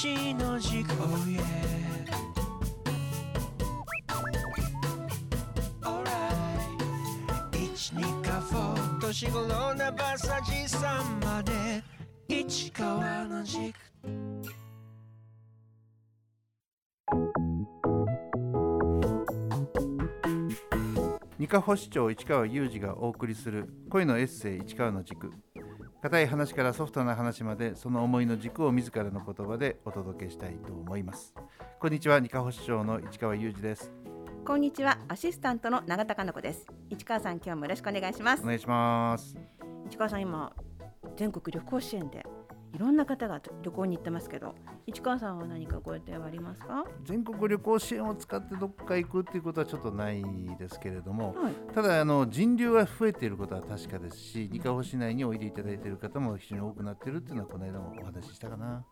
一の軸 Oh yeah Alright 一二かフォー年頃なバサジさんまで。市川の軸。二課保市長市川裕二がお送りする恋のエッセイ市川の軸。硬い話からソフトな話までその思いの軸を自らの言葉でお届けしたいと思います。こんにちは二課保市長の市川裕二です。こんにちはアシスタントの永田香奈子です。市川さん今日もよろしくお願いします。お願いします。市川さん今全国旅行支援でいろんな方が旅行に行ってますけど市川さんは何かご予定はありますか？全国旅行支援を使ってどっか行くっていうことはちょっとないですけれども、はい。ただあの人流が増えていることは確かですし二課保市内においでいただいている方も非常に多くなっているっていうのはこの間もお話ししたかな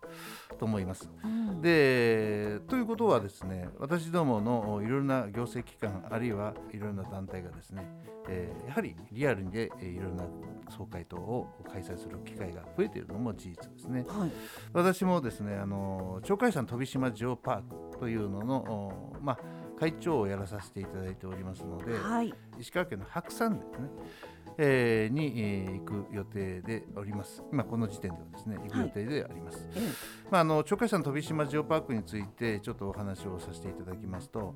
と思います。うん。でということはですね私どものいろいろな行政機関あるいはいろいろな団体がですね、えーやはりリアルでえーいろいろな総会等を開催する機会が増えているのも事実ですね。はい。私もですねあの鳥海山飛島ジオパークというのの、おまあ、会長をやらさせていただいておりますので、はい石川県の白山ですね、えーに、えー行く予定でおります。今この時点ではですね行く予定であります。えまあ、あの鳥海山飛島ジオパークについてちょっとお話をさせていただきますと、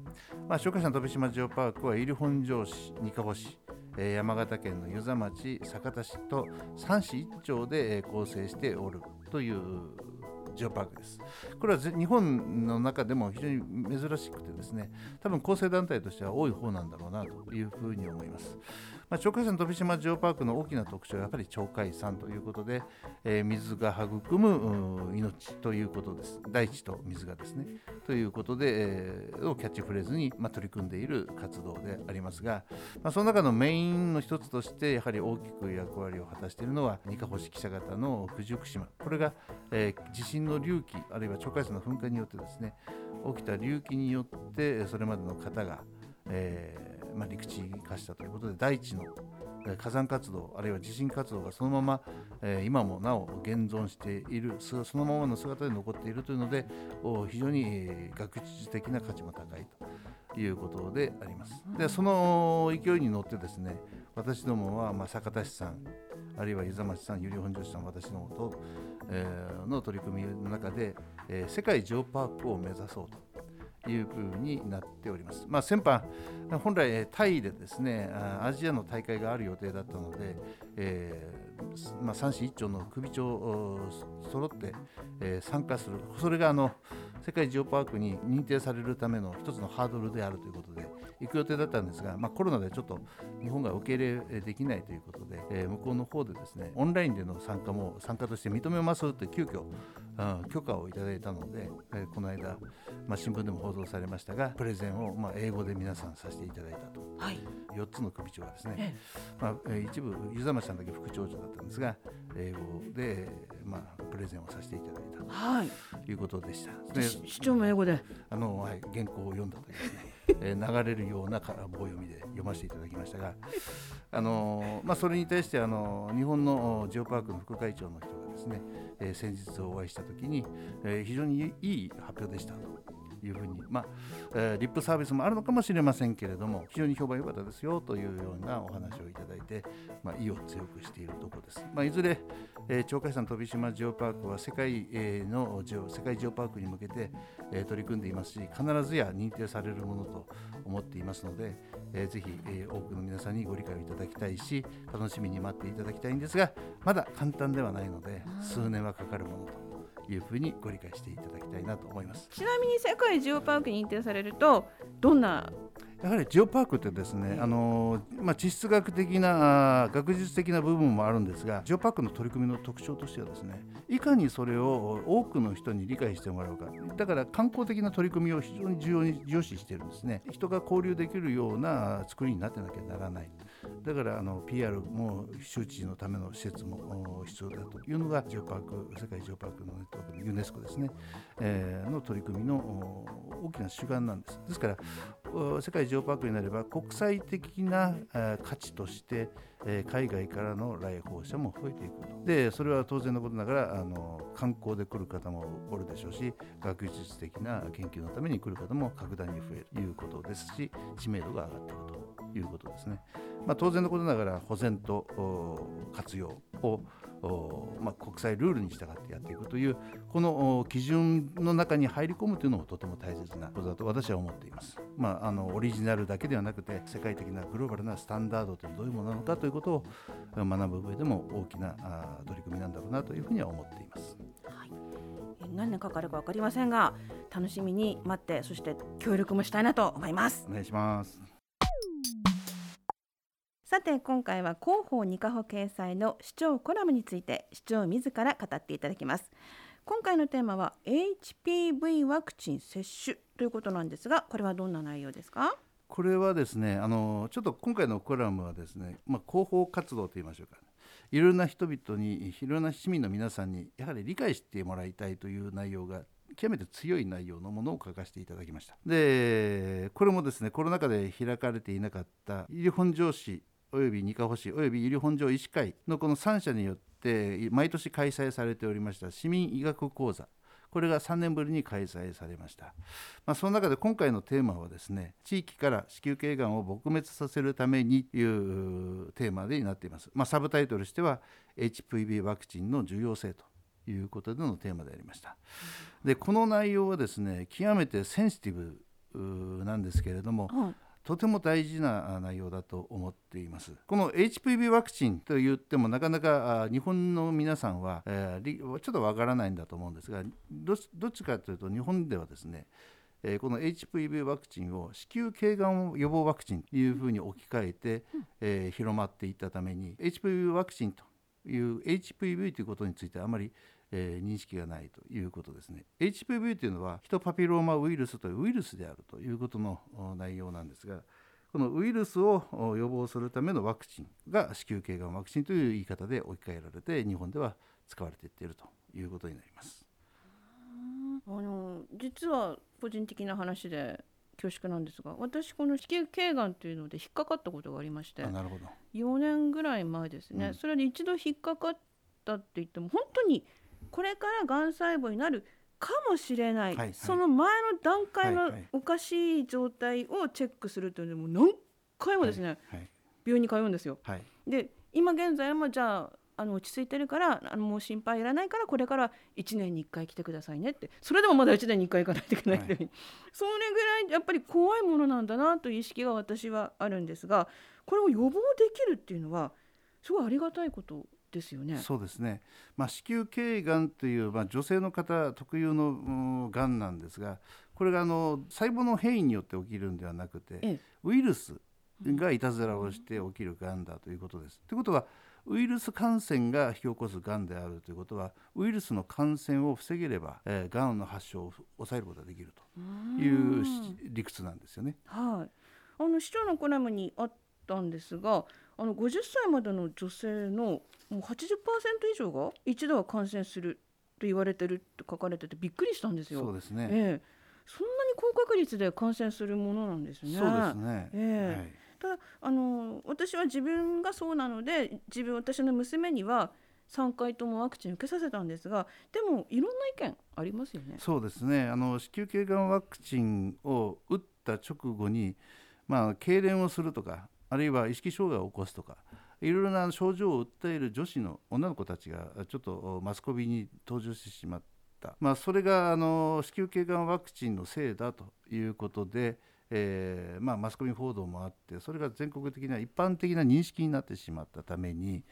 まあ、鳥海山飛島ジオパークは入本庄市、二ヶ保市、えー山形県の遊佐町、酒田市と三市一町で、えー構成しておるというジオパークです。これは日本の中でも非常に珍しくてですね、多分構成団体としては多い方なんだろうなというふうに思います。まあ、鳥海山飛島ジオパークの大きな特徴はやっぱり鳥海山ということで、えー水が育む命ということです。大地と水がですね。ということで、えーをキャッチフレーズに、まあ、取り組んでいる活動でありますが、まあ、その中のメインの一つとしてやはり大きく役割を果たしているのは二ヶ保式記者型の九十九島これが、えー地震の隆起あるいは鳥海山の噴火によってですね起きた隆起によってそれまでの方が、えーまあ、陸地化したということで大地の火山活動あるいは地震活動がそのまま、えー今もなお現存しているそのままの姿で残っているというので非常に、えー学術的な価値も高いということであります。でその勢いに乗ってですね私どもは、まあ、酒田市さんあるいは湯佐町さん由利本荘市さん私どもと、えーの取り組みの中で、えー世界ジオパークを目指そうという風になっております。まあ、先般本来タイでですねアジアの大会がある予定だったので、えーまあ、三市一町の首長揃って、えー参加するそれがあの世界ジオパークに認定されるための一つのハードルであるということで行く予定だったんですが、まあ、コロナでちょっと日本が受け入れできないということで、えー向こうの方でですねオンラインでの参加も参加として認めますって急遽、うん許可をいただいたので、えーこの間、まあ、新聞でも報道されましたがプレゼンをまあ英語で皆さんさせていただいたと。はい。4つの首長がですね、えまあえー一部湯佐町さんだけ副長長だったんですが英語で、まあ、プレゼンをさせていただいたはい。ということでした。市長も英語で。あの、はい、原稿を読んだというですね、え流れるような棒読みで読ませていただきましたが、あのまあ、それに対してあの日本のジオパークの副会長の人がですね、えー先日お会いしたときに、え非常にいい発表でしたと。いうふうに、まあえーリップサービスもあるのかもしれませんけれども非常に評判良かったですよというようなお話をいただいて、まあ、意を強くしているところです、まあ、いずれ、えー鳥海山飛島ジオパークは世界、えーのジオ世界ジオパークに向けて、えー取り組んでいますし必ずや認定されるものと思っていますので、えーぜひ、えー多くの皆さんにご理解をいただきたいし楽しみに待っていただきたいんですがまだ簡単ではないので数年はかかるものというふうにご理解していただきたいなと思います。ちなみに世界ジオパークに認定されるとどんな？やはりジオパークってですね、あのまあ、地質学的な学術的な部分もあるんですがジオパークの取り組みの特徴としてはですねいかにそれを多くの人に理解してもらうか。だから観光的な取り組みを非常に重要に重視しているんですね。人が交流できるような作りになってなきゃならないだからあの PR も周知のための施設も必要だというのがジオパーク世界ジオパークのネットワークのユネスコですね、えーの取り組みの大きな主眼なんです。ですから世界ジオパークになれば国際的な価値として海外からの来訪者も増えていく。とでそれは当然のことながらあの観光で来る方もおるでしょうし学術的な研究のために来る方も格段に増えるということですし知名度が上がっていくと。いうことですね。まあ、当然のことながら保全とお活用をおまあ、国際ルールに従ってやっていくというこのお基準の中に入り込むというのもとても大切なことだと私は思っています。まあ、あのオリジナルだけではなくて世界的なグローバルなスタンダードというのはどういうものなのかということを学ぶ上でも大きなあ取り組みなんだろうなというふうには思っています。はい、えー何年かかるか分かりませんが楽しみに待ってそして協力もしたいなと思いますお願いします。さて今回は広報二課補掲載の市長コラムについて市長自ら語っていただきます。今回のテーマは HPV ワクチン接種ということなんですがこれはどんな内容ですか？これはですねあのちょっと今回のコラムはですね、まあ、広報活動といいましょうかいろんな人々にいろんな市民の皆さんにやはり理解してもらいたいという内容が極めて強い内容のものを書かせていただきました。でこれもですねコロナ禍で開かれていなかった医療本庄市および二課保市および医療本庄医師会のこの3社によって毎年開催されておりました市民医学講座。これが3年ぶりに開催されました、まあ、その中で今回のテーマはですね地域から子宮頸がんを撲滅させるためにというテーマになっています、まあ、サブタイトルしては HPV ワクチンの重要性ということでのテーマでありました。でこの内容はですね極めてセンシティブなんですけれども、はい。とても大事なあ内容だと思っています。この HPV ワクチンと言ってもなかなかあ日本の皆さんは、えーりちょっとわからないんだと思うんですがどどっちかというと日本ではですねえーこの HPV ワクチンを子宮頸がん予防ワクチンというふうに置き換えて、えー広まっていったために HPV ワクチンという HPV ということについてあまり、えー認識がないということですね。HPV というのはヒトパピローマウイルスというウイルスであるということの内容なんですがこのウイルスを予防するためのワクチンが子宮頸がんワクチンという言い方で置き換えられて日本では使われていっているということになります。あの実は個人的な話で恐縮なんですが私この子宮頸がんというので引っかかったことがありましてあなるほど。4年ぐらい前ですね、うん。それで一度引っかかったって言っても本当にこれからがん細胞になるかもしれない、はいはい。その前の段階のはいはい。おかしい状態をチェックするというのも何回もですね、はい病院に通うんですよ。はい。で今現在もじゃああの落ち着いてるからあのもう心配いらないからこれから1年に1回来てくださいねって。それでもまだ1年に1回行かないといけないという、はそれぐらいやっぱり怖いものなんだなという意識が私はあるんですがこれを予防できるっていうのはすごいありがたいことですよね。そうですね、まあ、子宮頸がんという、まあ、女性の方特有のうんがんなんですがこれがあの細胞の変異によって起きるんではなくて、ええ。ウイルスがいたずらをして起きるがんだということです。ということはウイルス感染が引き起こすがんであるということはウイルスの感染を防げれば、えー、がんの発症を抑えることができるというし理屈なんですよね。はい、あの市長のコラムにあったんですがあの50歳までの女性のもう80%以上が一度は感染すると言われてるって書かれててびっくりしたんですよ。そうですね。ええ、そんなに高確率で感染するものなんですね。そうですね。ええはいただあの私は自分がそうなので自分私の娘には3回ともワクチン受けさせたんですがでもいろんな意見ありますよね。そうですねあの子宮頸がんワクチンを打った直後に、まあ、痙攣をするとかあるいは意識障害を起こすとかいろいろな症状を訴える女子の女の子たちがちょっとマスコミに登場してしまった、まあ、それがあの子宮頸がんワクチンのせいだということで、えーまあ、マスコミ報道もあってそれが全国的な一般的な認識になってしまったために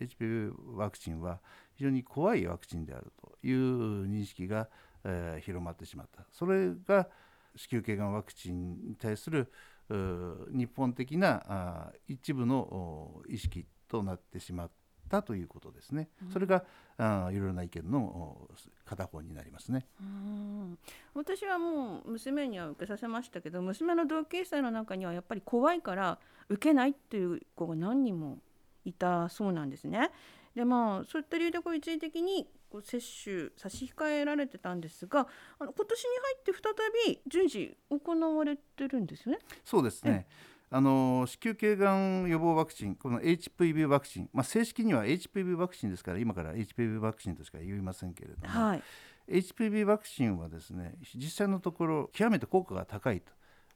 HPV ワクチンは非常に怖いワクチンであるという認識が、えー広まってしまった。それが子宮頸がんワクチンに対する日本的なあ一部の意識となってしまったということですね。それがあーいろいろな意見のお片方になりますね。うん私はもう娘には受けさせましたけど娘の同級生の中にはやっぱり怖いから受けないっていう子が何人もいたそうなんですね。でまあそういった理由でこう一時的にこう接種差し控えられてたんですがあの今年に入って再び順次行われてるんですよね。そうですね。あの子宮頸がん予防ワクチンこの HPV ワクチン、まあ、正式には HPV ワクチンですから今から HPV ワクチンとしか言いませんけれども、はい HPV ワクチンはですね実際のところ極めて効果が高いと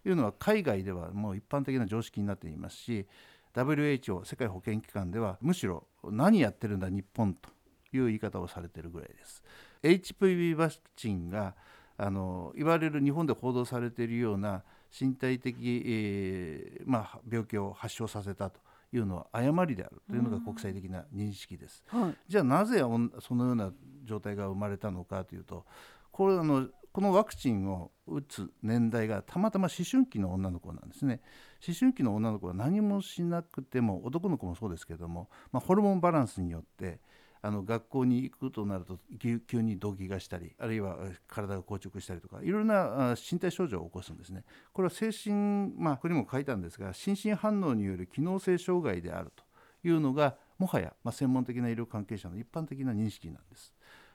いうのは海外ではもう一般的な常識になっていますし WHO 世界保健機関ではむしろ何やってるんだ日本という言い方をされているぐらいです。HPV ワクチンがあの言われる日本で報道されているような身体的、えーまあ、病気を発症させたというのは誤りであるというのが国際的な認識です。はいじゃあなぜそのような状態が生まれたのかというとこれあのこのワクチンを打つ年代がたまたま思春期の女の子なんですね思春期の女の子は何もしなくても男の子もそうですけども、まあ、ホルモンバランスによってあの学校に行くとなると急急に動悸がしたりあるいはえ体が硬直したりとかいろいろなあ身体症状を起こすんですね。これは精神まあここにも書いたんですが心身反応による機能性障害であるというのがもはや、まあ、専門的な医療関係者の一般的な認識なんです。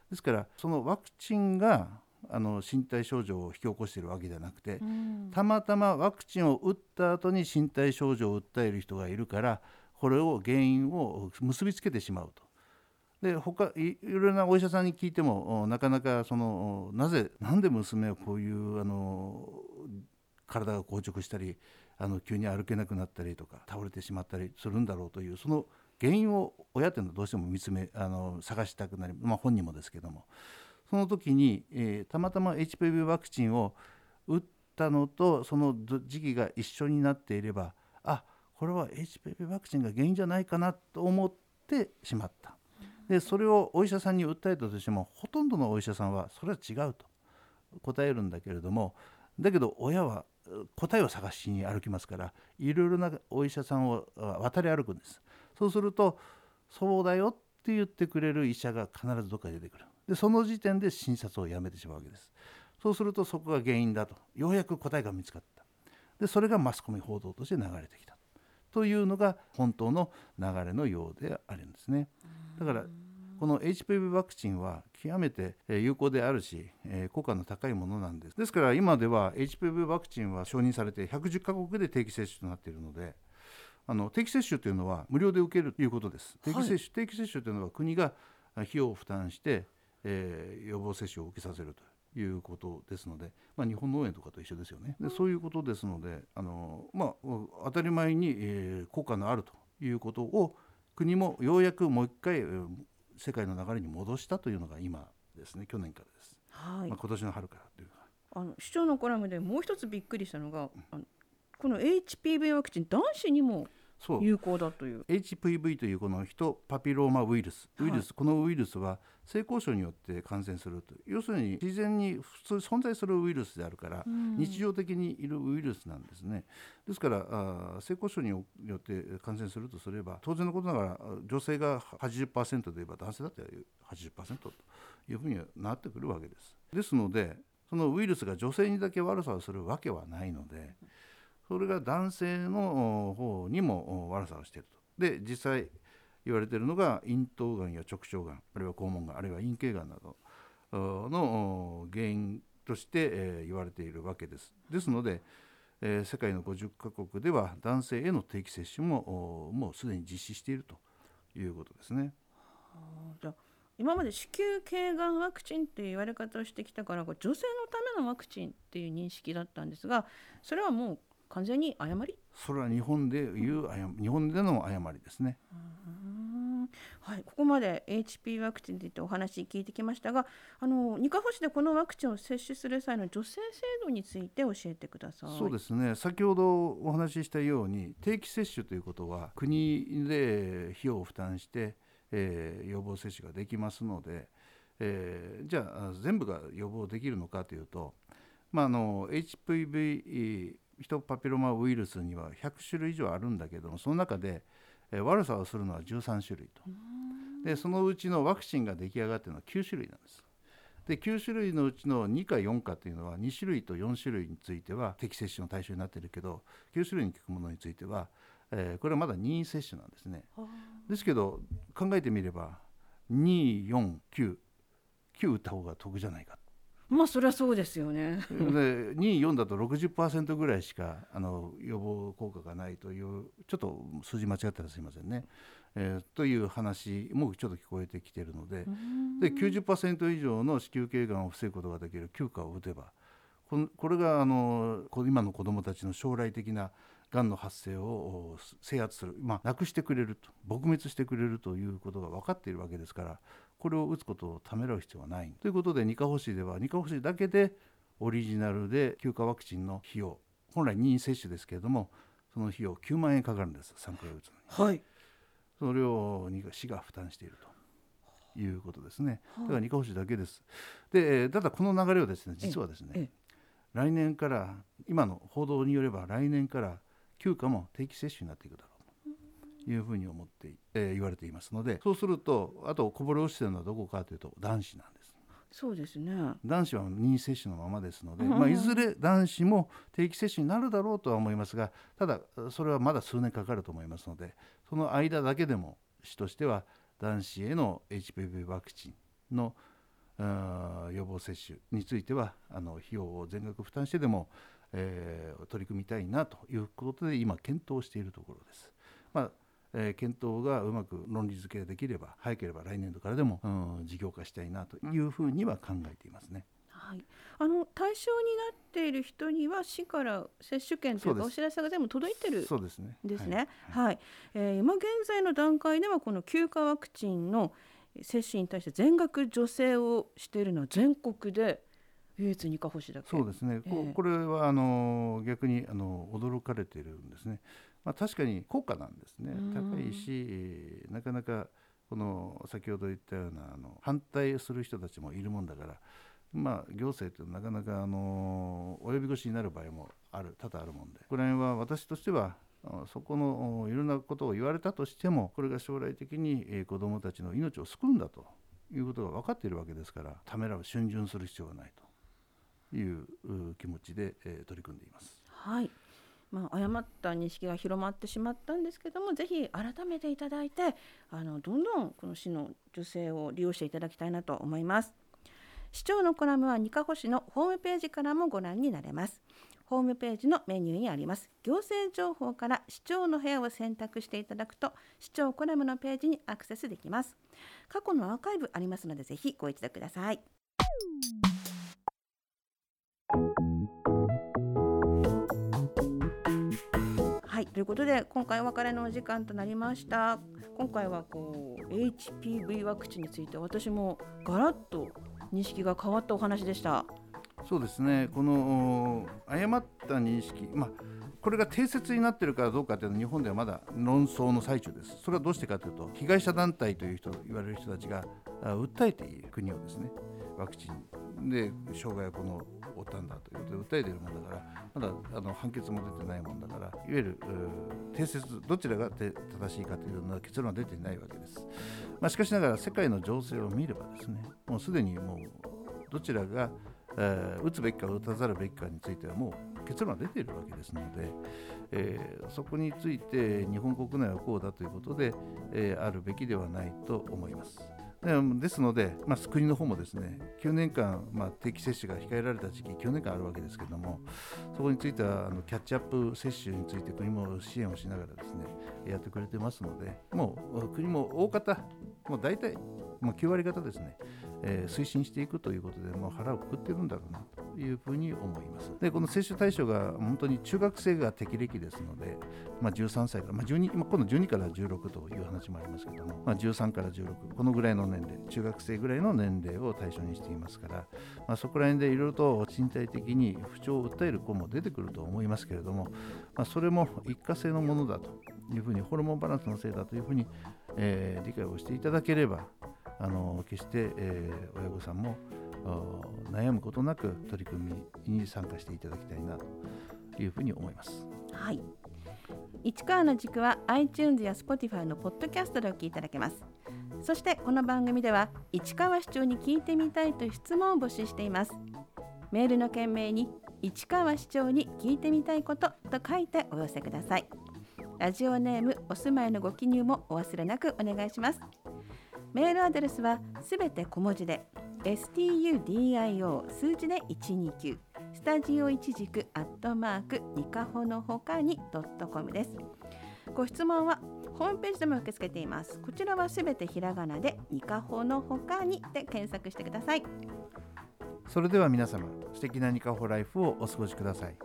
ですからそのワクチンがあの身体症状を引き起こしているわけではなくて、うん。たまたまワクチンを打った後に身体症状を訴える人がいるからこれを原因を結びつけてしまうと。で他いろいろなお医者さんに聞いてもなかなかそのなぜなんで娘はこういうあの体が硬直したりあの急に歩けなくなったりとか倒れてしまったりするんだろうというその原因を親っていうのはどうしても見つめあの探したくなり、まあ、本人もですけども。その時に、えーたまたま HPV ワクチンを打ったのとその時期が一緒になっていればあこれは HPV ワクチンが原因じゃないかなと思ってしまった。でそれをお医者さんに訴えたとしてもほとんどのお医者さんはそれは違うと答えるんだけれどもだけど親は答えを探しに歩きますからいろいろなお医者さんを渡り歩くんです。そうするとそうだよって言ってくれる医者が必ずどっかに出てくる。でその時点で診察をやめてしまうわけです。そうするとそこが原因だと。ようやく答えが見つかった。でそれがマスコミ報道として流れてきた。というのが本当の流れのようであるんですね。だからこの HPV ワクチンは極めてえー有効であるし、えー効果の高いものなんです。ですから今では HPV ワクチンは承認されて110カ国で定期接種となっているのであの定期接種というのは無料で受けるということです。定期接種、定期接種というのは国があ費用を負担して、えー予防接種を受けさせるということですので、まあ、日本農園とかと一緒ですよね。でそういうことですのであの、まあ、当たり前に、えー効果のあるということを国もようやくもう一回、えー世界の流れに戻したというのが今ですね去年からです、はい。まあ、今年の春からというかあの市長のコラムでもう一つびっくりしたのが、あのこの HPV ワクチン男子にも有効だという。HPV というこのヒトパピローマウイルス。ウイルス、このウイルスは性交渉によって感染すると要するに自然に普通存在するウイルスであるから、日常的にいるウイルスなんですね。ですからあー性交渉によって感染するとすれば当然のことながらあ女性が80%で言えば男性だって80%というふうにはなってくるわけです。ですのでそのウイルスが女性にだけ悪さをするわけはないのでそれが男性の方にも悪さをしていると。で実際言われているのが咽頭がんや直腸がんあるいは肛門がんあるいは陰茎がんなどの原因として、え言われているわけです。ですので、世界の50カ国では男性への定期接種ももうすでに実施しているということですね。じゃ今まで子宮頸がんワクチンっていう言われ方をしてきたから女性のためのワクチンっていう認識だったんですがそれはもう完全に誤り？それは日本でいう誤日本での誤りですね。うんはい、ここまで HP ワクチンについてお話聞いてきましたがあの二カ保市でこのワクチンを接種する際の女性制度について教えてください。そうですね先ほどお話ししたように定期接種ということは国で費用を負担して、えー予防接種ができますので、えーじゃあ全部が予防できるのかというと、まあ、あの HPV ヒトパピロマウイルスには100種類以上あるんだけどもその中で、えー悪さをするのは13種類とでそのうちのワクチンが出来上がっているのは9種類なんです。で9種類のうちの2か4かというのは2種類と4種類については適接種の対象になっているけど9種類に効くものについては、えーこれはまだ任意接種なんですね。ですけど考えてみれば249 9打った方が得じゃないかまあそれはそうですよね。で2、4だと60%ぐらいしかあの予防効果がないというちょっと数字間違ったらすいませんね。えー、という話もちょっと聞こえてきているのでで90%以上の子宮頸がんを防ぐことができる休暇を打てばここれがあの今の子どもたちの将来的ながんの発生を制圧する、まあ、なくしてくれると撲滅してくれるということが分かっているわけですからこれを打つことをためらう必要はない。ということでニカホシではニカホシだけでオリジナルで休暇ワクチンの費用本来任意接種ですけれどもその費用9万円かかるんです3回打つのに。はい。それを市が負担していると。いうことですね。だからニカホシだけです。でただこの流れをですね実はですね来年から今の報道によれば来年から休暇も定期接種になっていくだろうというふうに思って、えー、言われていますのでそうするとあとこぼれ落ちてるのはどこかというと男子なんです。そうですね男子は任意接種のままですので、まあ、いずれ男子も定期接種になるだろうとは思いますがただそれはまだ数年かかると思いますのでその間だけでも市としては男子への HPV ワクチンの予防接種についてはあの費用を全額負担してでもえー、取り組みたいなということで今検討しているところです。まあえー、検討がうまく論理付けできれば早ければ来年度からでも、うん、事業化したいなというふうには考えていますね。はい、あの対象になっている人には市から接種券というかお知らせが全部届いてるそうですね。ですね。はい、はい、えー、今現在の段階ではこの休暇ワクチンの接種に対して全額助成をしているのは全国で唯一二課星だけ。そうですね、えー、これはあの逆にあの驚かれているんですね、まあ、確かに高価なんですね。高いしなかなかこの先ほど言ったようなあの反対する人たちもいるもんだからまあ、行政ってなかなかあの及び腰になる場合もある多々あるもんで。これは私としてはそこのいろんなことを言われたとしてもこれが将来的に子どもたちの命を救うんだということが分かっているわけですからためらう逡巡する必要はないという気持ちで、えー、取り組んでいます。はい。まあ、誤った認識が広まってしまったんですけどもぜひ改めていただいてあのどんどんこの市の女性を利用していただきたいなと思います。市長のコラムは二カ保市のホームページからもご覧になれます。ホームページのメニューにあります。行政情報から市長の部屋を選択していただくと市長コラムのページにアクセスできます。過去のアーカイブありますのでぜひご一読ください。はいということで今回お別れのお時間となりました。今回はこう HPV ワクチンについて私もガラッと認識が変わったお話でした。そうですね。この誤った認識まあこれが定説になっているかどうかというのは日本ではまだ論争の最中です。それはどうしてかというと被害者団体という人言われる人たちが訴えている国をですねワクチンで障害をこの負ったんだということで訴えているもんだからまだあの判決も出てないもんだからいわゆる定説どちらが正しいかというような結論は出ていないわけです。まあ、しかしながら世界の情勢を見ればですねもうすでにもうどちらがえ、打つべきか打たざるべきかについてはもう結論は出ているわけですので、えー、そこについて日本国内はこうだということで、えー、あるべきではないと思います。ですので、まあ、国の方もですね9年間、まあ、定期接種が控えられた時期9年間あるわけですけれどもそこについてはあのキャッチアップ接種について国も支援をしながらですねやってくれてますのでもう国も大方もう大体もう9割方ですねえー、推進していくということで、もう腹をくくっているんだろうなというふうに思います。で、この接種対象が本当に中学生が適齢期ですので、まあ、13歳から、まあ、12今今度12から16という話もありますけども、まあ、13から16、このぐらいの年齢、中学生ぐらいの年齢を対象にしていますから、まあ、そこら辺でいろいろと身体的に不調を訴える子も出てくると思いますけれども、まあ、それも一過性のものだというふうに、ホルモンバランスのせいだというふうに、えー、理解をしていただければ、あの決して、えー、親御さんも悩むことなく取り組みに参加していただきたいなというふうに思います。はい。市川の軸は iTunes や Spotify のポッドキャストでお聞きいただけます。そしてこの番組では市川市長に聞いてみたいという質問を募集しています。メールの件名に市川市長に聞いてみたいことと書いてお寄せください。ラジオネームお住まいのご記入もお忘れなくお願いします。メールアドレスはすべて小文字で studio 数字で129スタジオ一軸アットマークニカホのほかにドットコムです。ご質問はホームページでも受け付けています。こちらはすべてひらがなでニカホのほかにで検索してください。それでは皆様素敵なニカホライフをお過ごしください。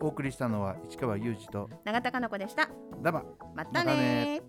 お送りしたのは市川裕二と永田かな子でした。ダバ。またね